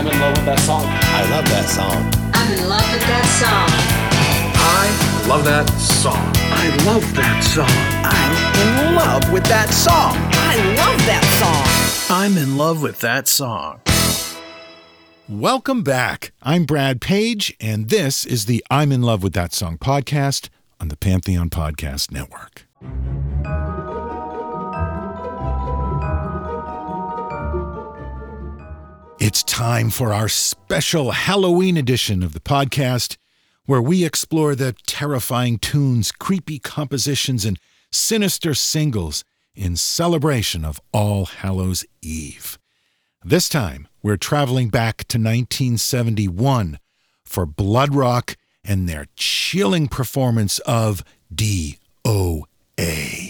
I'm in love with that song. I love that song. I'm in love with that song. I love that song. I love that song. I'm in love with that song. I love that song. I'm in love with that song. Welcome back. I'm Brad Page, and this is the I'm in love with that song podcast on the Pantheon Podcast Network. It's time for our special Halloween edition of the podcast, where we explore the terrifying tunes, creepy compositions, and sinister singles in celebration of All Hallows Eve. This time, we're traveling back to 1971 for Bloodrock and their chilling performance of DOA.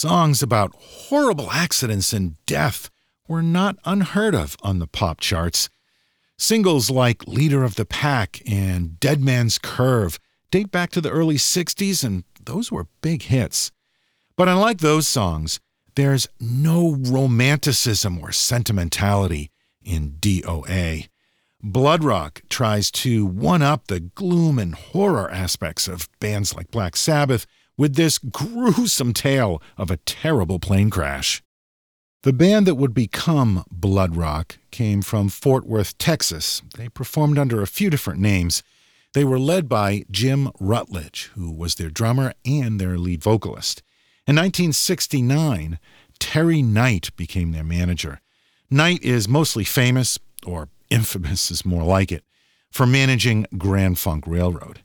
Songs about horrible accidents and death were not unheard of on the pop charts. Singles like Leader of the Pack and Dead Man's Curve date back to the early 60s, and those were big hits. But unlike those songs, there's no romanticism or sentimentality in DOA. Bloodrock tries to one up the gloom and horror aspects of bands like Black Sabbath with this gruesome tale of a terrible plane crash. The band that would become Bloodrock came from Fort Worth, Texas. They performed under a few different names. They were led by Jim Rutledge, who was their drummer and their lead vocalist. In 1969, Terry Knight became their manager. Knight is mostly famous, or infamous is more like it, for managing Grand Funk Railroad.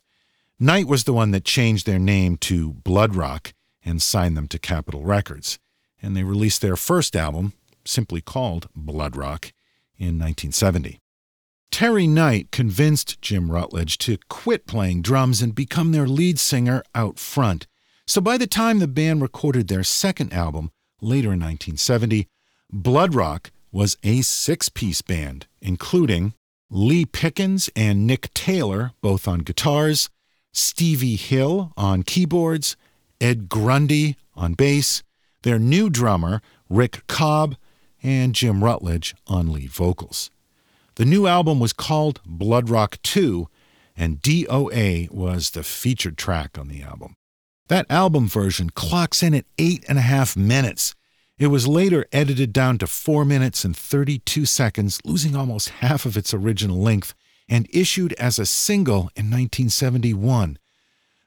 Knight was the one that changed their name to Bloodrock and signed them to Capitol Records, and they released their first album, simply called Bloodrock, in 1970. Terry Knight convinced Jim Rutledge to quit playing drums and become their lead singer out front. So by the time the band recorded their second album, later in 1970, Bloodrock was a six piece band, including Lee Pickens and Nick Taylor, both on guitars, Stevie Hill on keyboards, Ed Grundy on bass, their new drummer, Rick Cobb, and Jim Rutledge on lead vocals. The new album was called Bloodrock 2, and DOA was the featured track on the album. That album version clocks in at eight and a half minutes. It was later edited down to four minutes and 32 seconds, losing almost half of its original length, and issued as a single in 1971.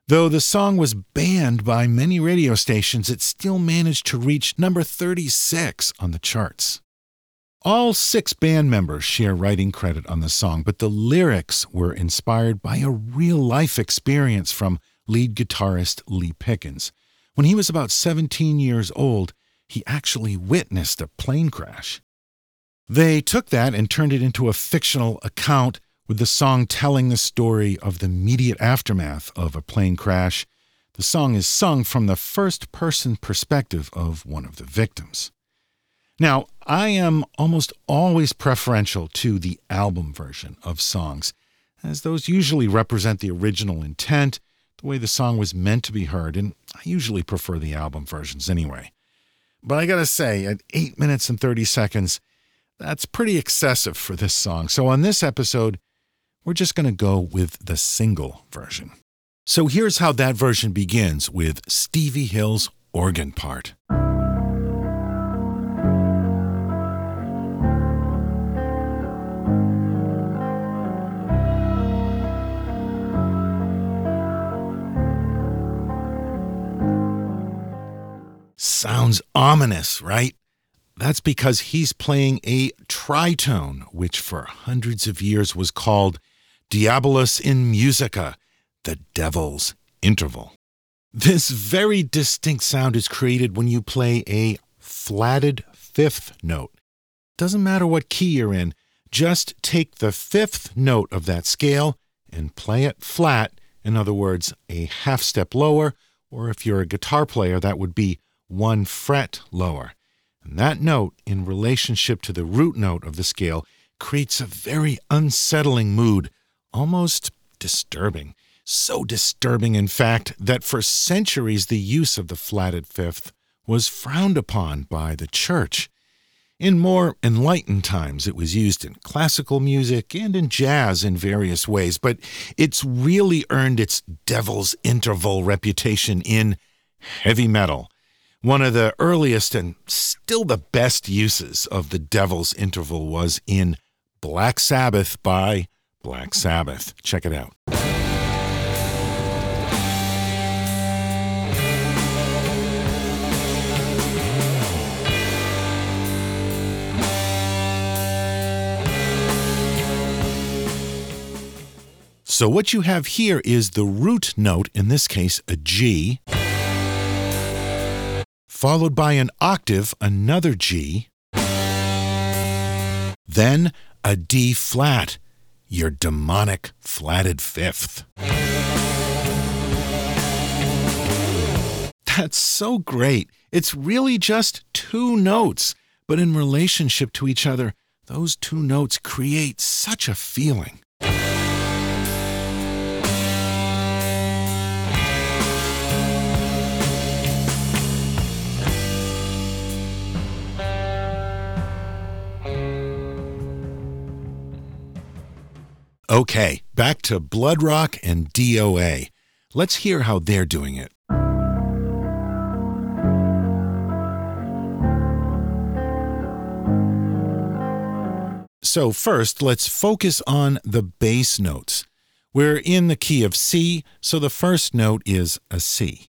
Though the song was banned by many radio stations, it still managed to reach number 36 on the charts. All six band members share writing credit on the song, but the lyrics were inspired by a real life experience from lead guitarist Lee Pickens. When he was about 17 years old, he actually witnessed a plane crash. They took that and turned it into a fictional account, with the song telling the story of the immediate aftermath of a plane crash. The song is sung from the first person perspective of one of the victims. Now, I am almost always preferential to the album version of songs, as those usually represent the original intent, the way the song was meant to be heard, and I usually prefer the album versions anyway. But I gotta say, at 8 minutes and 30 seconds, that's pretty excessive for this song. So on this episode, we're just gonna go with the single version. So here's how that version begins with Stevie Hill's organ part. Sounds ominous, right? That's because he's playing a tritone, which for hundreds of years was called Diabolus in Musica, the devil's interval. This very distinct sound is created when you play a flatted fifth note. Doesn't matter what key you're in, just take the fifth note of that scale and play it flat, in other words, a half step lower, or if you're a guitar player, that would be one fret lower. And that note, in relationship to the root note of the scale, creates a very unsettling mood, almost disturbing. So disturbing, in fact, that for centuries the use of the flatted fifth was frowned upon by the church. In more enlightened times, it was used in classical music and in jazz in various ways, but it's really earned its devil's interval reputation in heavy metal. One of the earliest and still the best uses of the devil's interval was in Black Sabbath by Black Sabbath. Check it out. So, what you have here is the root note, in this case, a G, followed by an octave, another G, then a D flat, your demonic flatted fifth. That's so great. It's really just two notes, but in relationship to each other, those two notes create such a feeling. Okay, back to Bloodrock and DOA. Let's hear how they're doing it. So, first, let's focus on the bass notes. We're in the key of C, so the first note is a C.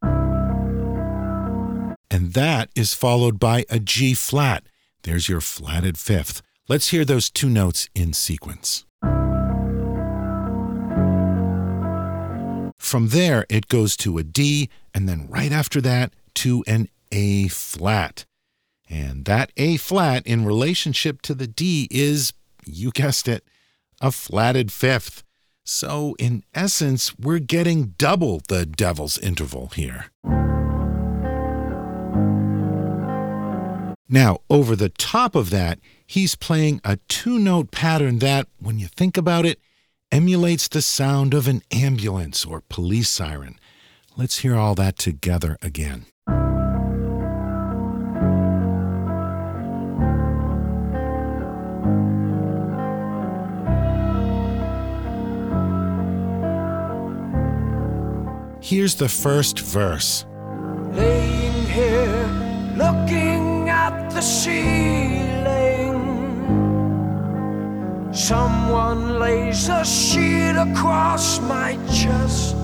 And that is followed by a G flat. There's your flatted fifth. Let's hear those two notes in sequence. From there, it goes to a D, and then right after that, to an A flat. And that A flat in relationship to the D is, you guessed it, a flatted fifth. So, in essence, we're getting double the devil's interval here. Now, over the top of that, he's playing a two note pattern that, when you think about it, emulates the sound of an ambulance or police siren. Let's hear all that together again. Here's the first verse. Laying here, looking at the ceiling. Someone lays a sheet across my chest.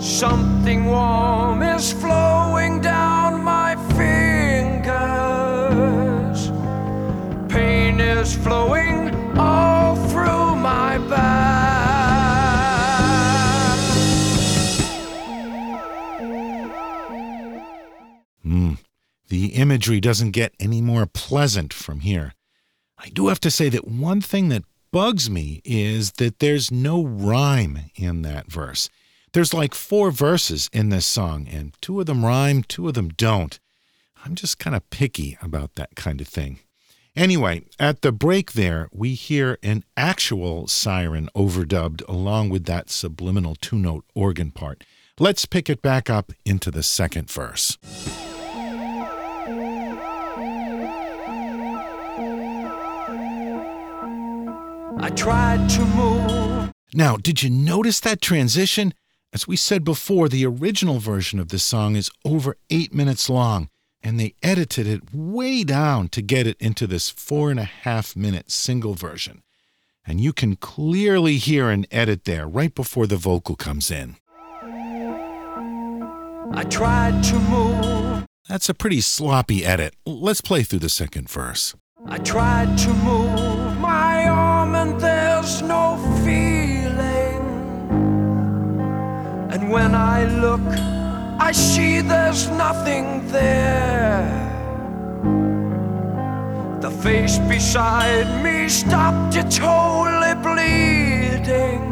Something warm is flowing down my fingers. Pain is flowing all through my back. Hmm. The imagery doesn't get any more pleasant from here. I do have to say that one thing that bugs me is that there's no rhyme in that verse. There's like four verses in this song, and two of them rhyme, two of them don't. I'm just kind of picky about that kind of thing. Anyway, at the break there, we hear an actual siren overdubbed along with that subliminal two note organ part. Let's pick it back up into the second verse. I tried to move. Now, did you notice that transition? As we said before, the original version of this song is over eight minutes long, and they edited it way down to get it into this four and a half minute single version. And you can clearly hear an edit there right before the vocal comes in. I tried to move. That's a pretty sloppy edit. Let's play through the second verse. I tried to move there's no feeling. And when I look, I see there's nothing there. The face beside me stopped, it's wholly bleeding.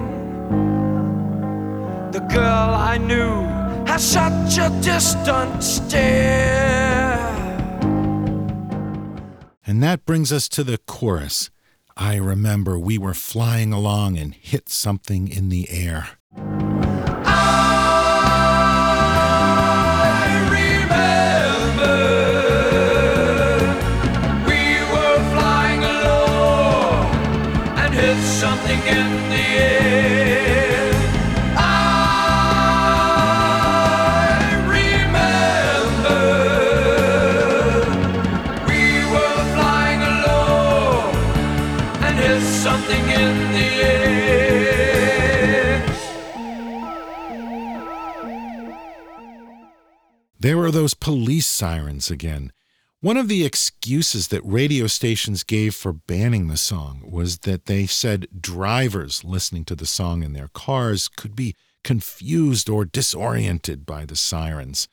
The girl I knew has such a distant stare. And that brings us to the chorus. I remember we were flying along and hit something in the air. There are those police sirens again. One of the excuses that radio stations gave for banning the song was that they said drivers listening to the song in their cars could be confused or disoriented by the sirens.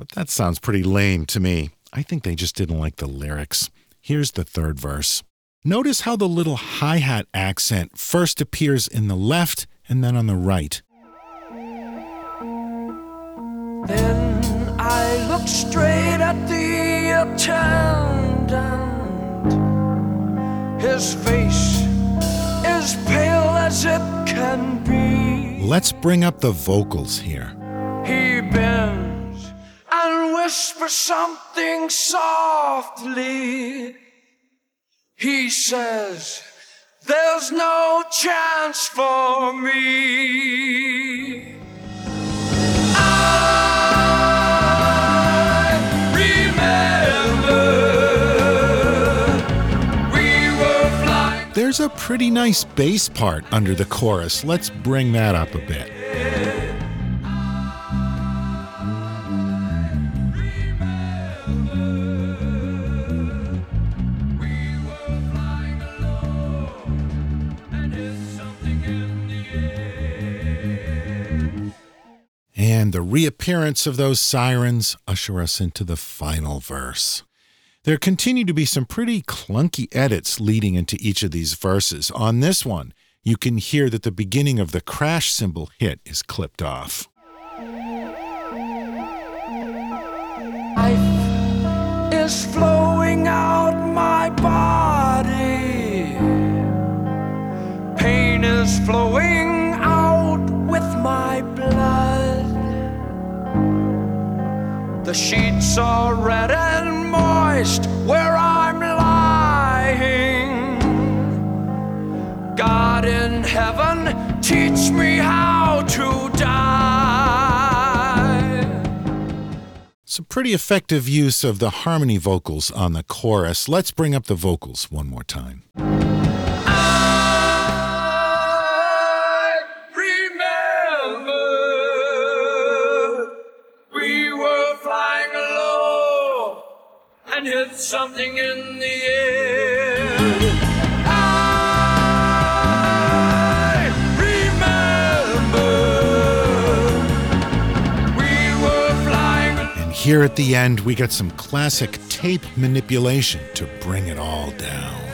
But that sounds pretty lame to me. I think they just didn't like the lyrics. Here's the third verse. Notice how the little hi hat accent first appears in the left and then on the right. Then looked straight at the attendant. His face is pale as it can be. Let's bring up the vocals here. He bends and whispers something softly. He says, There's no chance for me. I a pretty nice bass part under the chorus. Let's bring that up a bit. And the reappearance of those sirens usher us into the final verse. There continue to be some pretty clunky edits leading into each of these verses. On this one, you can hear that the beginning of the crash cymbal hit is clipped off. Life is flowing out my body. Pain is flowing out with my blood. The sheets are red where I'm lying. God in heaven, teach me how to die. Some pretty effective use of the harmony vocals on the chorus. Let's bring up the vocals one more time. Something in the air. I remember we were flying. And here at the end, we get some classic tape manipulation to bring it all down.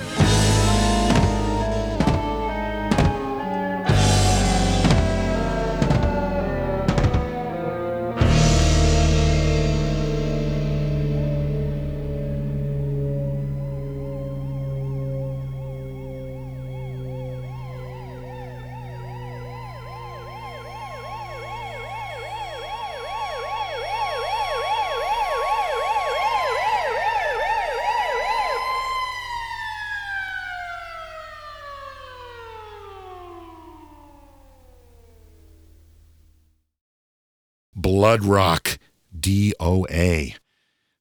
Bloodrock, DOA.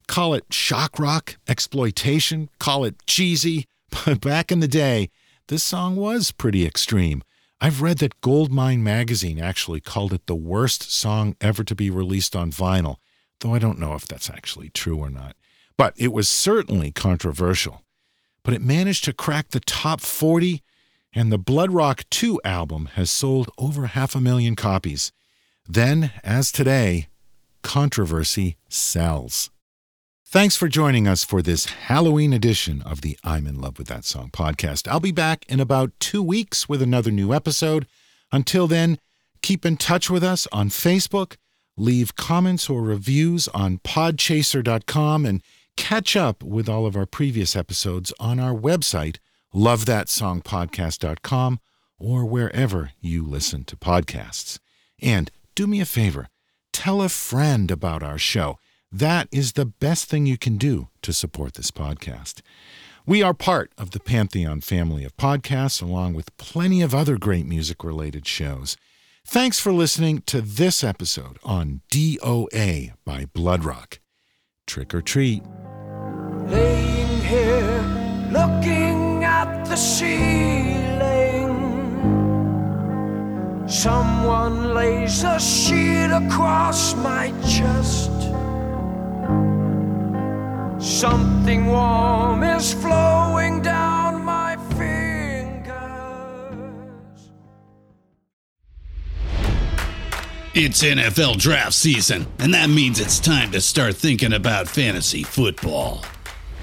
Call it shock rock, exploitation, call it cheesy, but back in the day, this song was pretty extreme. I've read that Goldmine magazine actually called it the worst song ever to be released on vinyl, though I don't know if that's actually true or not. But it was certainly controversial. But it managed to crack the top 40, and the Bloodrock 2 album has sold over half a million copies. Then, as today, controversy sells. Thanks for joining us for this Halloween edition of the I'm in Love with That Song podcast. I'll be back in about two weeks with another new episode. Until then, keep in touch with us on Facebook, leave comments or reviews on podchaser.com, and catch up with all of our previous episodes on our website, lovethatsongpodcast.com, or wherever you listen to podcasts. And do me a favor tell a friend about our show. That is the best thing you can do to support this podcast. We are part of the Pantheon family of podcasts, along with plenty of other great music related shows. Thanks for listening to this episode on DOA by Bloodrock. Trick or treat. laying here looking at the. Someone lays a sheet across my chest. Something warm is flowing down my fingers. It's NFL draft season, and that means it's time to start thinking about fantasy football.